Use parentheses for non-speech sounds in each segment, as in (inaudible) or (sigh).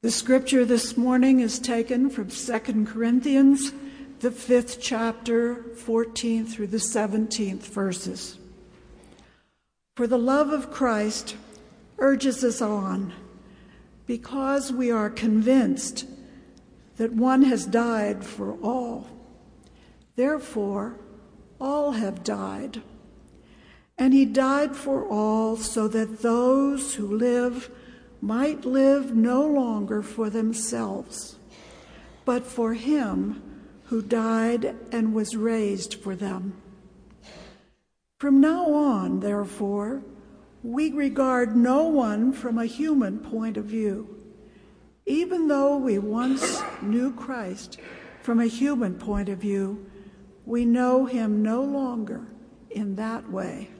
The scripture this morning is taken from 2 Corinthians, the fifth chapter, 14th through the 17th verses. For the love of Christ urges us on, because we are convinced that one has died for all. Therefore, all have died. And he died for all so that those who live might live no longer for themselves, but for him who died and was raised for them. From now on, therefore, we regard no one from a human point of view. Even though we once knew Christ from a human point of view, we know him no longer in that way.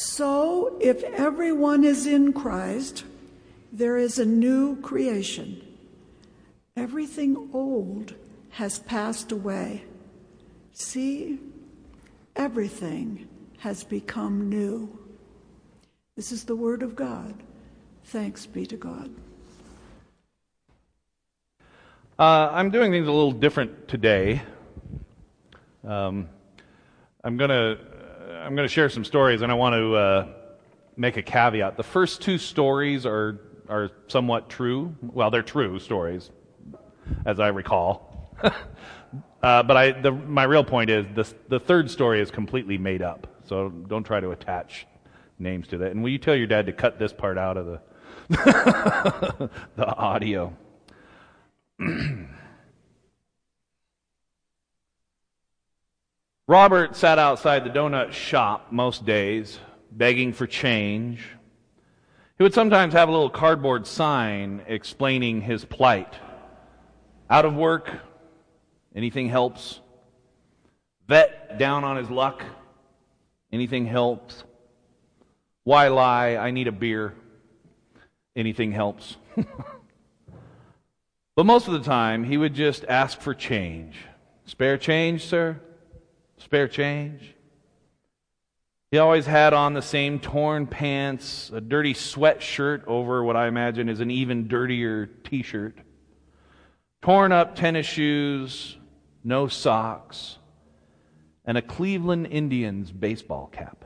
So, if everyone is in Christ, there is a new creation. Everything old has passed away. See, everything has become new. This is the Word of God. Thanks be to God. Uh, I'm doing things a little different today. Um, I'm going to I'm going to share some stories, and I want to uh, make a caveat. The first two stories are are somewhat true. Well, they're true stories, as I recall. (laughs) uh, but I, the, my real point is the the third story is completely made up. So don't try to attach names to that. And will you tell your dad to cut this part out of the (laughs) the audio? (clears throat) Robert sat outside the donut shop most days, begging for change. He would sometimes have a little cardboard sign explaining his plight. Out of work, anything helps. Vet down on his luck, anything helps. Why lie? I need a beer. Anything helps. (laughs) but most of the time, he would just ask for change. Spare change, sir? Spare change. He always had on the same torn pants, a dirty sweatshirt over what I imagine is an even dirtier t shirt, torn up tennis shoes, no socks, and a Cleveland Indians baseball cap.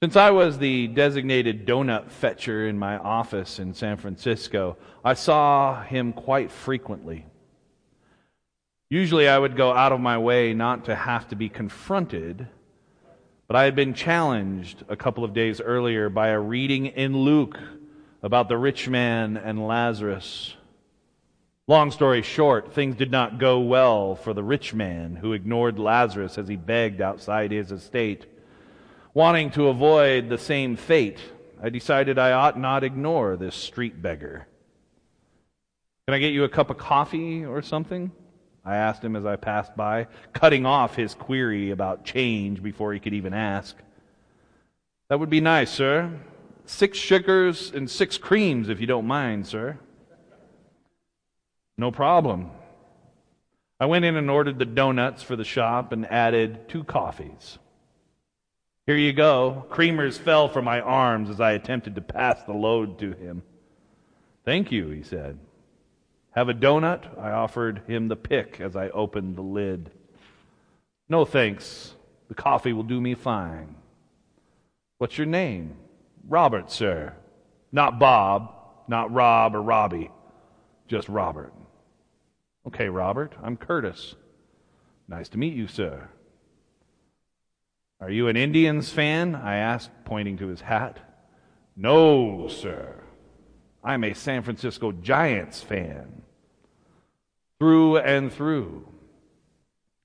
Since I was the designated donut fetcher in my office in San Francisco, I saw him quite frequently. Usually I would go out of my way not to have to be confronted, but I had been challenged a couple of days earlier by a reading in Luke about the rich man and Lazarus. Long story short, things did not go well for the rich man who ignored Lazarus as he begged outside his estate. Wanting to avoid the same fate, I decided I ought not ignore this street beggar. Can I get you a cup of coffee or something? I asked him as I passed by, cutting off his query about change before he could even ask. That would be nice, sir. Six sugars and six creams, if you don't mind, sir. No problem. I went in and ordered the donuts for the shop and added two coffees. Here you go. Creamers fell from my arms as I attempted to pass the load to him. Thank you, he said. Have a donut? I offered him the pick as I opened the lid. No thanks. The coffee will do me fine. What's your name? Robert, sir. Not Bob, not Rob or Robbie. Just Robert. Okay, Robert. I'm Curtis. Nice to meet you, sir. Are you an Indians fan? I asked, pointing to his hat. No, sir. I'm a San Francisco Giants fan through and through.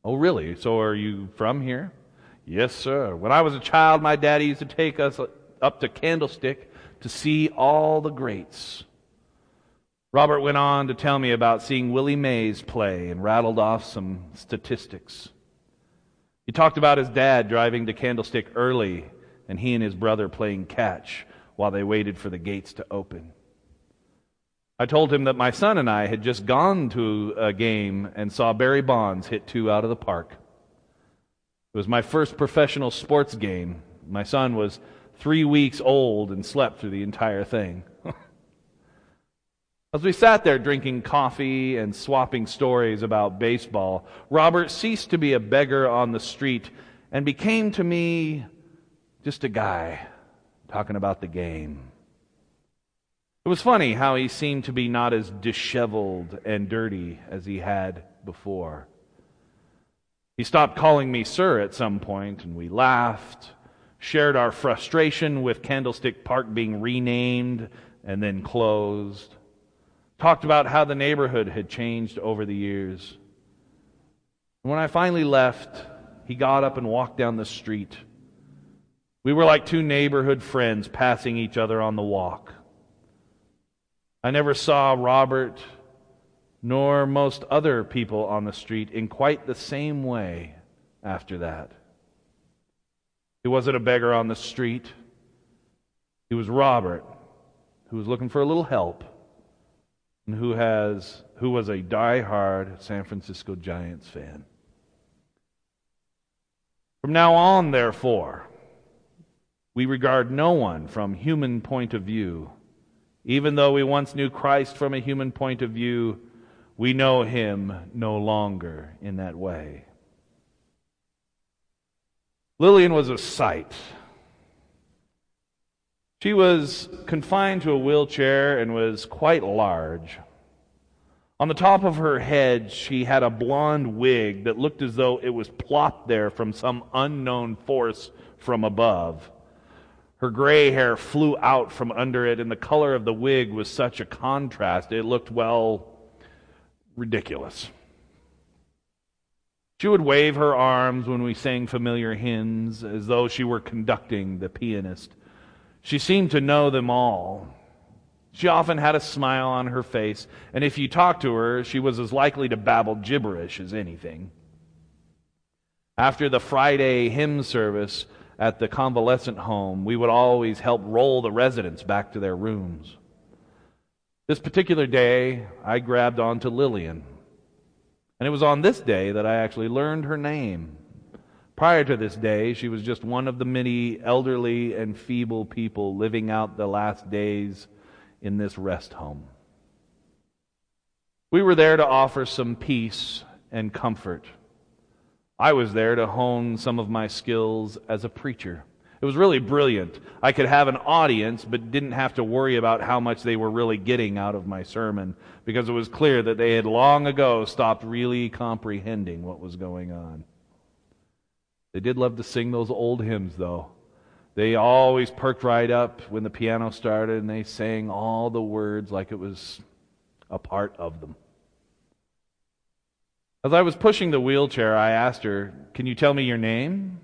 Oh, really? So are you from here? Yes, sir. When I was a child, my daddy used to take us up to Candlestick to see all the greats. Robert went on to tell me about seeing Willie Mays play and rattled off some statistics. He talked about his dad driving to Candlestick early and he and his brother playing catch while they waited for the gates to open. I told him that my son and I had just gone to a game and saw Barry Bonds hit two out of the park. It was my first professional sports game. My son was three weeks old and slept through the entire thing. (laughs) As we sat there drinking coffee and swapping stories about baseball, Robert ceased to be a beggar on the street and became to me just a guy talking about the game. It was funny how he seemed to be not as disheveled and dirty as he had before. He stopped calling me sir at some point, and we laughed, shared our frustration with Candlestick Park being renamed and then closed talked about how the neighborhood had changed over the years. When I finally left, he got up and walked down the street. We were like two neighborhood friends passing each other on the walk. I never saw Robert nor most other people on the street in quite the same way after that. He wasn't a beggar on the street. He was Robert, who was looking for a little help and who has who was a die-hard San Francisco Giants fan. From now on, therefore, we regard no one from human point of view. Even though we once knew Christ from a human point of view, we know him no longer in that way. Lillian was a sight. She was confined to a wheelchair and was quite large. On the top of her head, she had a blonde wig that looked as though it was plopped there from some unknown force from above. Her gray hair flew out from under it, and the color of the wig was such a contrast, it looked, well, ridiculous. She would wave her arms when we sang familiar hymns as though she were conducting the pianist. She seemed to know them all. She often had a smile on her face, and if you talked to her, she was as likely to babble gibberish as anything. After the Friday hymn service at the convalescent home, we would always help roll the residents back to their rooms. This particular day, I grabbed onto Lillian. And it was on this day that I actually learned her name. Prior to this day, she was just one of the many elderly and feeble people living out the last days in this rest home. We were there to offer some peace and comfort. I was there to hone some of my skills as a preacher. It was really brilliant. I could have an audience, but didn't have to worry about how much they were really getting out of my sermon because it was clear that they had long ago stopped really comprehending what was going on. They did love to sing those old hymns, though. They always perked right up when the piano started and they sang all the words like it was a part of them. As I was pushing the wheelchair, I asked her, Can you tell me your name?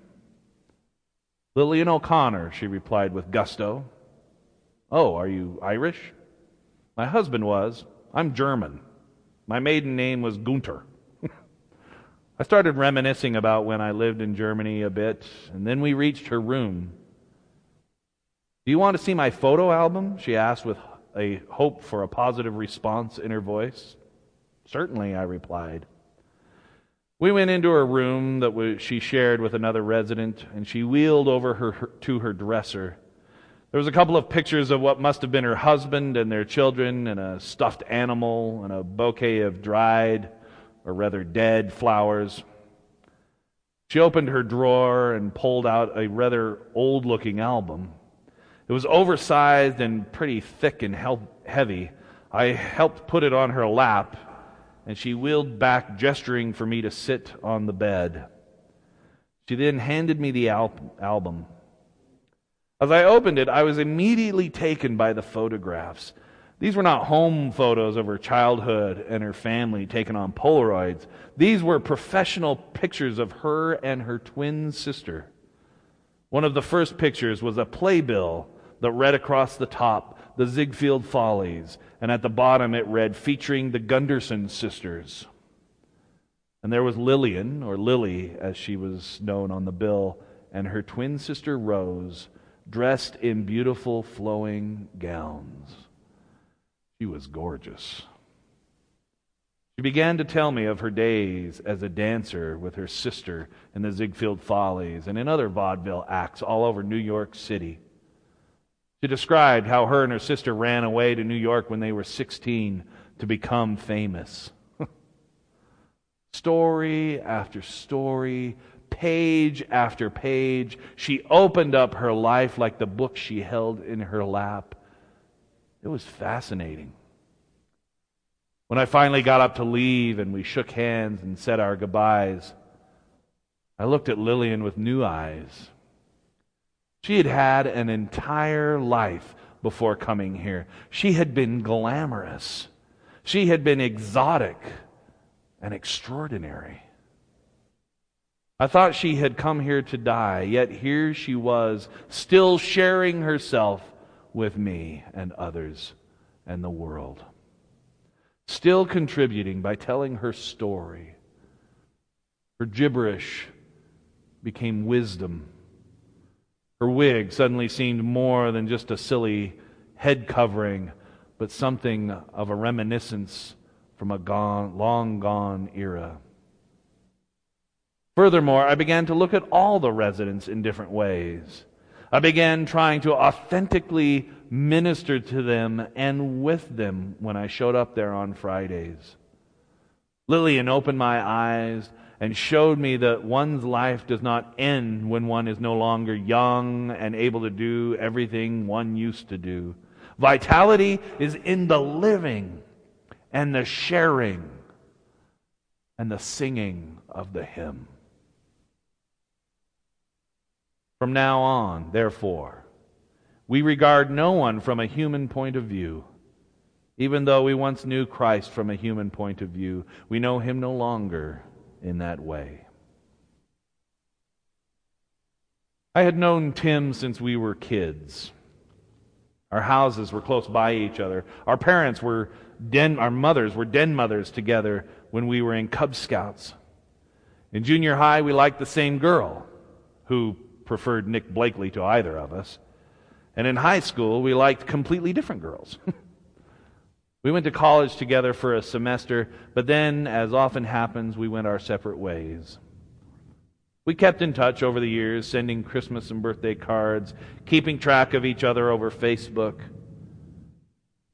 Lillian O'Connor, she replied with gusto. Oh, are you Irish? My husband was. I'm German. My maiden name was Gunter. (laughs) I started reminiscing about when I lived in Germany a bit, and then we reached her room. Do you want to see my photo album? She asked with a hope for a positive response in her voice. Certainly, I replied. We went into her room that she shared with another resident, and she wheeled over her, to her dresser. There was a couple of pictures of what must have been her husband and their children, and a stuffed animal, and a bouquet of dried or rather dead flowers. She opened her drawer and pulled out a rather old looking album. It was oversized and pretty thick and heavy. I helped put it on her lap, and she wheeled back, gesturing for me to sit on the bed. She then handed me the al- album. As I opened it, I was immediately taken by the photographs. These were not home photos of her childhood and her family taken on Polaroids. These were professional pictures of her and her twin sister. One of the first pictures was a playbill that read across the top, The Ziegfeld Follies, and at the bottom it read, featuring the Gunderson sisters. And there was Lillian, or Lily as she was known on the bill, and her twin sister Rose, dressed in beautiful flowing gowns. She was gorgeous. She began to tell me of her days as a dancer with her sister in the Ziegfeld Follies and in other vaudeville acts all over New York City. She described how her and her sister ran away to New York when they were 16 to become famous. (laughs) story after story, page after page, she opened up her life like the book she held in her lap. It was fascinating. When I finally got up to leave and we shook hands and said our goodbyes, I looked at Lillian with new eyes. She had had an entire life before coming here. She had been glamorous. She had been exotic and extraordinary. I thought she had come here to die, yet here she was, still sharing herself with me and others and the world. Still contributing by telling her story. Her gibberish became wisdom. Her wig suddenly seemed more than just a silly head covering, but something of a reminiscence from a gone, long gone era. Furthermore, I began to look at all the residents in different ways. I began trying to authentically minister to them and with them when I showed up there on Fridays. Lillian opened my eyes and showed me that one's life does not end when one is no longer young and able to do everything one used to do. Vitality is in the living and the sharing and the singing of the hymn. From now on, therefore, we regard no one from a human point of view. Even though we once knew Christ from a human point of view, we know him no longer in that way. I had known Tim since we were kids. Our houses were close by each other. Our parents were den, our mothers were den mothers together when we were in Cub Scouts. In junior high, we liked the same girl who preferred Nick Blakely to either of us. And in high school, we liked completely different girls. (laughs) we went to college together for a semester, but then, as often happens, we went our separate ways. We kept in touch over the years, sending Christmas and birthday cards, keeping track of each other over Facebook.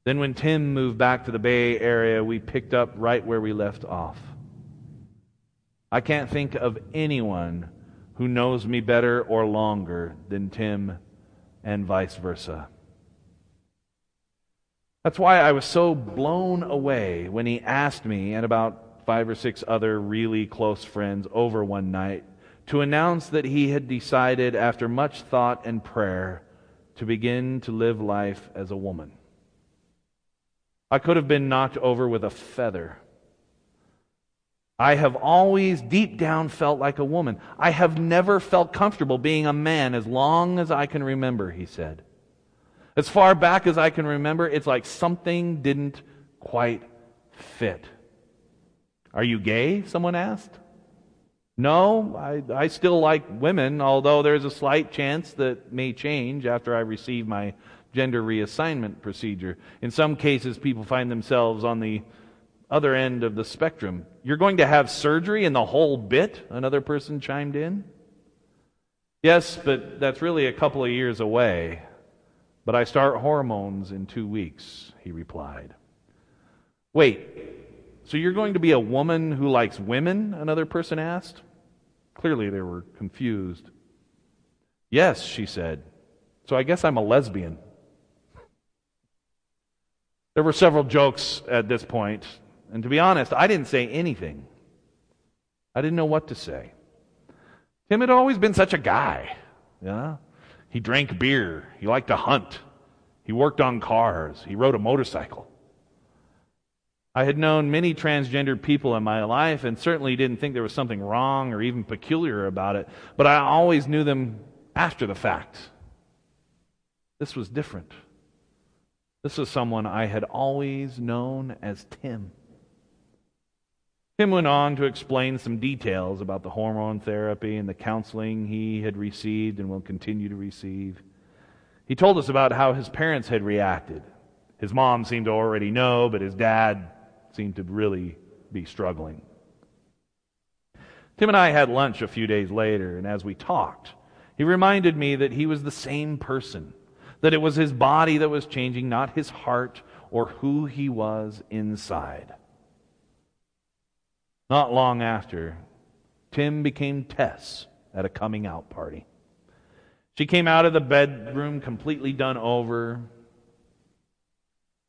Then, when Tim moved back to the Bay Area, we picked up right where we left off. I can't think of anyone who knows me better or longer than Tim, and vice versa. That's why I was so blown away when he asked me and about five or six other really close friends over one night to announce that he had decided, after much thought and prayer, to begin to live life as a woman. I could have been knocked over with a feather. I have always deep down felt like a woman. I have never felt comfortable being a man as long as I can remember, he said. As far back as I can remember, it's like something didn't quite fit. Are you gay? Someone asked. No, I, I still like women, although there's a slight chance that may change after I receive my gender reassignment procedure. In some cases, people find themselves on the other end of the spectrum. You're going to have surgery in the whole bit? Another person chimed in. Yes, but that's really a couple of years away. But I start hormones in two weeks, he replied. Wait, so you're going to be a woman who likes women? Another person asked. Clearly they were confused. Yes, she said. So I guess I'm a lesbian. There were several jokes at this point, and to be honest, I didn't say anything. I didn't know what to say. Tim had always been such a guy. You know? He drank beer. He liked to hunt. He worked on cars. He rode a motorcycle. I had known many transgendered people in my life and certainly didn't think there was something wrong or even peculiar about it, but I always knew them after the fact. This was different. This was someone I had always known as Tim. Tim went on to explain some details about the hormone therapy and the counseling he had received and will continue to receive. He told us about how his parents had reacted. His mom seemed to already know, but his dad seemed to really be struggling. Tim and I had lunch a few days later, and as we talked, he reminded me that he was the same person, that it was his body that was changing, not his heart or who he was inside. Not long after, Tim became Tess at a coming out party. She came out of the bedroom completely done over.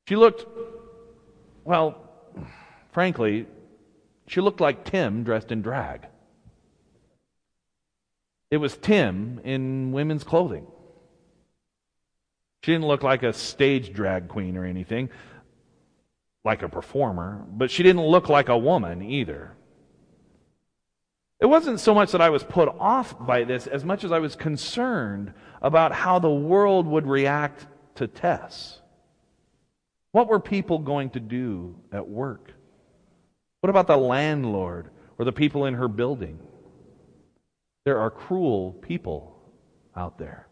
She looked, well, frankly, she looked like Tim dressed in drag. It was Tim in women's clothing. She didn't look like a stage drag queen or anything, like a performer, but she didn't look like a woman either. It wasn't so much that I was put off by this as much as I was concerned about how the world would react to Tess. What were people going to do at work? What about the landlord or the people in her building? There are cruel people out there.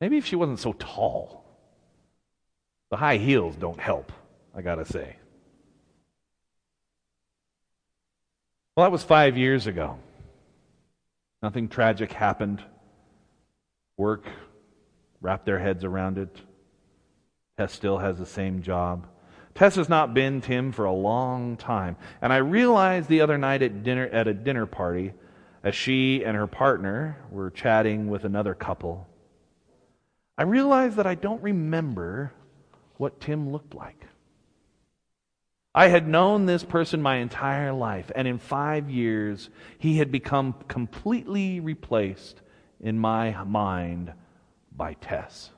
Maybe if she wasn't so tall. The high heels don't help, I gotta say. Well, that was five years ago. Nothing tragic happened. Work wrapped their heads around it. Tess still has the same job. Tess has not been Tim for a long time. And I realized the other night at dinner at a dinner party, as she and her partner were chatting with another couple, I realized that I don't remember what Tim looked like. I had known this person my entire life, and in five years, he had become completely replaced in my mind by Tess.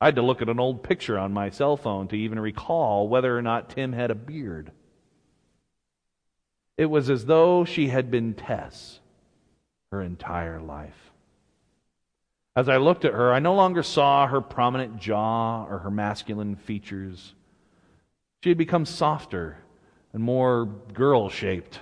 I had to look at an old picture on my cell phone to even recall whether or not Tim had a beard. It was as though she had been Tess her entire life. As I looked at her, I no longer saw her prominent jaw or her masculine features. She had become softer and more girl shaped.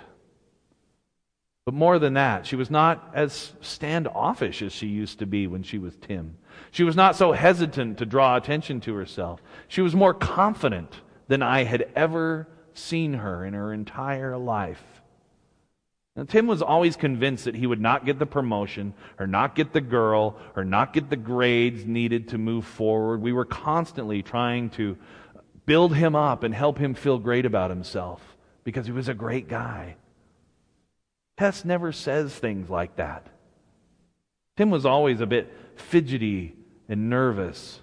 But more than that, she was not as standoffish as she used to be when she was Tim. She was not so hesitant to draw attention to herself. She was more confident than I had ever seen her in her entire life. Now, Tim was always convinced that he would not get the promotion, or not get the girl, or not get the grades needed to move forward. We were constantly trying to build him up and help him feel great about himself because he was a great guy. Tess never says things like that. Tim was always a bit fidgety and nervous,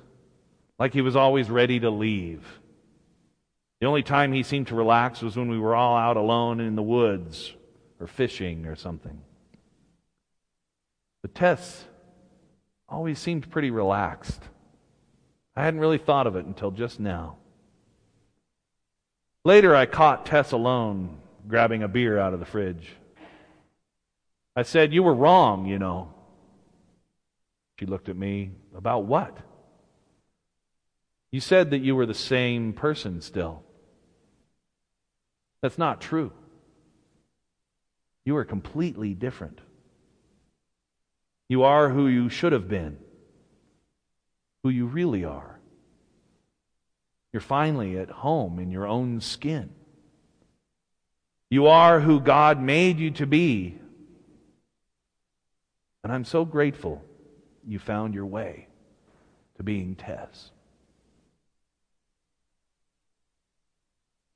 like he was always ready to leave. The only time he seemed to relax was when we were all out alone in the woods or fishing or something. The Tess always seemed pretty relaxed. I hadn't really thought of it until just now. Later, I caught Tess alone grabbing a beer out of the fridge. I said, You were wrong, you know. She looked at me. About what? You said that you were the same person still. That's not true. You are completely different. You are who you should have been, who you really are. You're finally at home in your own skin. You are who God made you to be. And I'm so grateful you found your way to being Tess.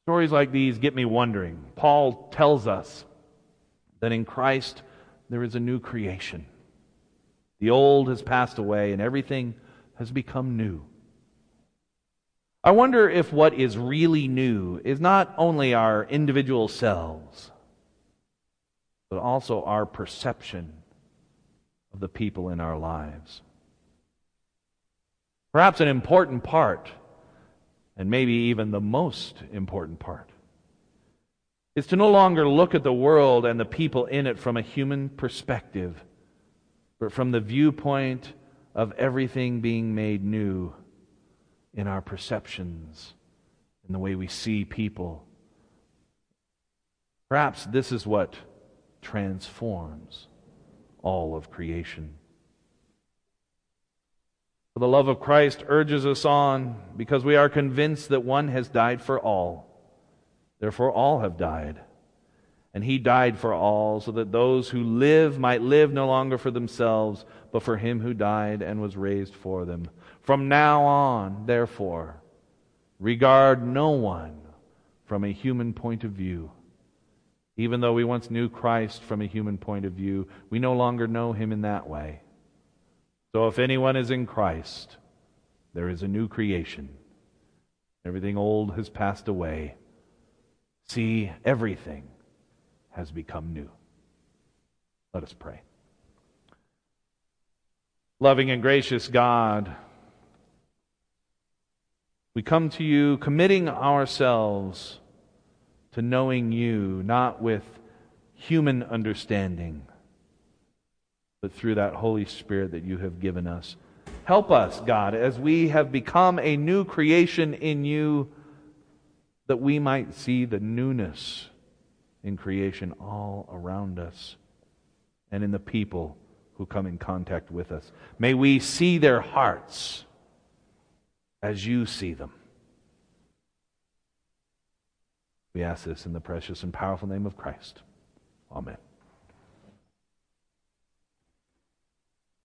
Stories like these get me wondering. Paul tells us that in Christ there is a new creation. The old has passed away and everything has become new. I wonder if what is really new is not only our individual selves, but also our perception of the people in our lives. Perhaps an important part, and maybe even the most important part, is to no longer look at the world and the people in it from a human perspective, but from the viewpoint of everything being made new in our perceptions, in the way we see people. Perhaps this is what transforms all of creation. For the love of Christ urges us on because we are convinced that one has died for all. Therefore, all have died. And he died for all, so that those who live might live no longer for themselves, but for him who died and was raised for them. From now on, therefore, regard no one from a human point of view. Even though we once knew Christ from a human point of view, we no longer know him in that way. So if anyone is in Christ, there is a new creation. Everything old has passed away. See, everything has become new. Let us pray. Loving and gracious God, we come to you committing ourselves to knowing you, not with human understanding, but through that Holy Spirit that you have given us. Help us, God, as we have become a new creation in you, that we might see the newness in creation all around us and in the people who come in contact with us. May we see their hearts as you see them. We ask this in the precious and powerful name of Christ. Amen.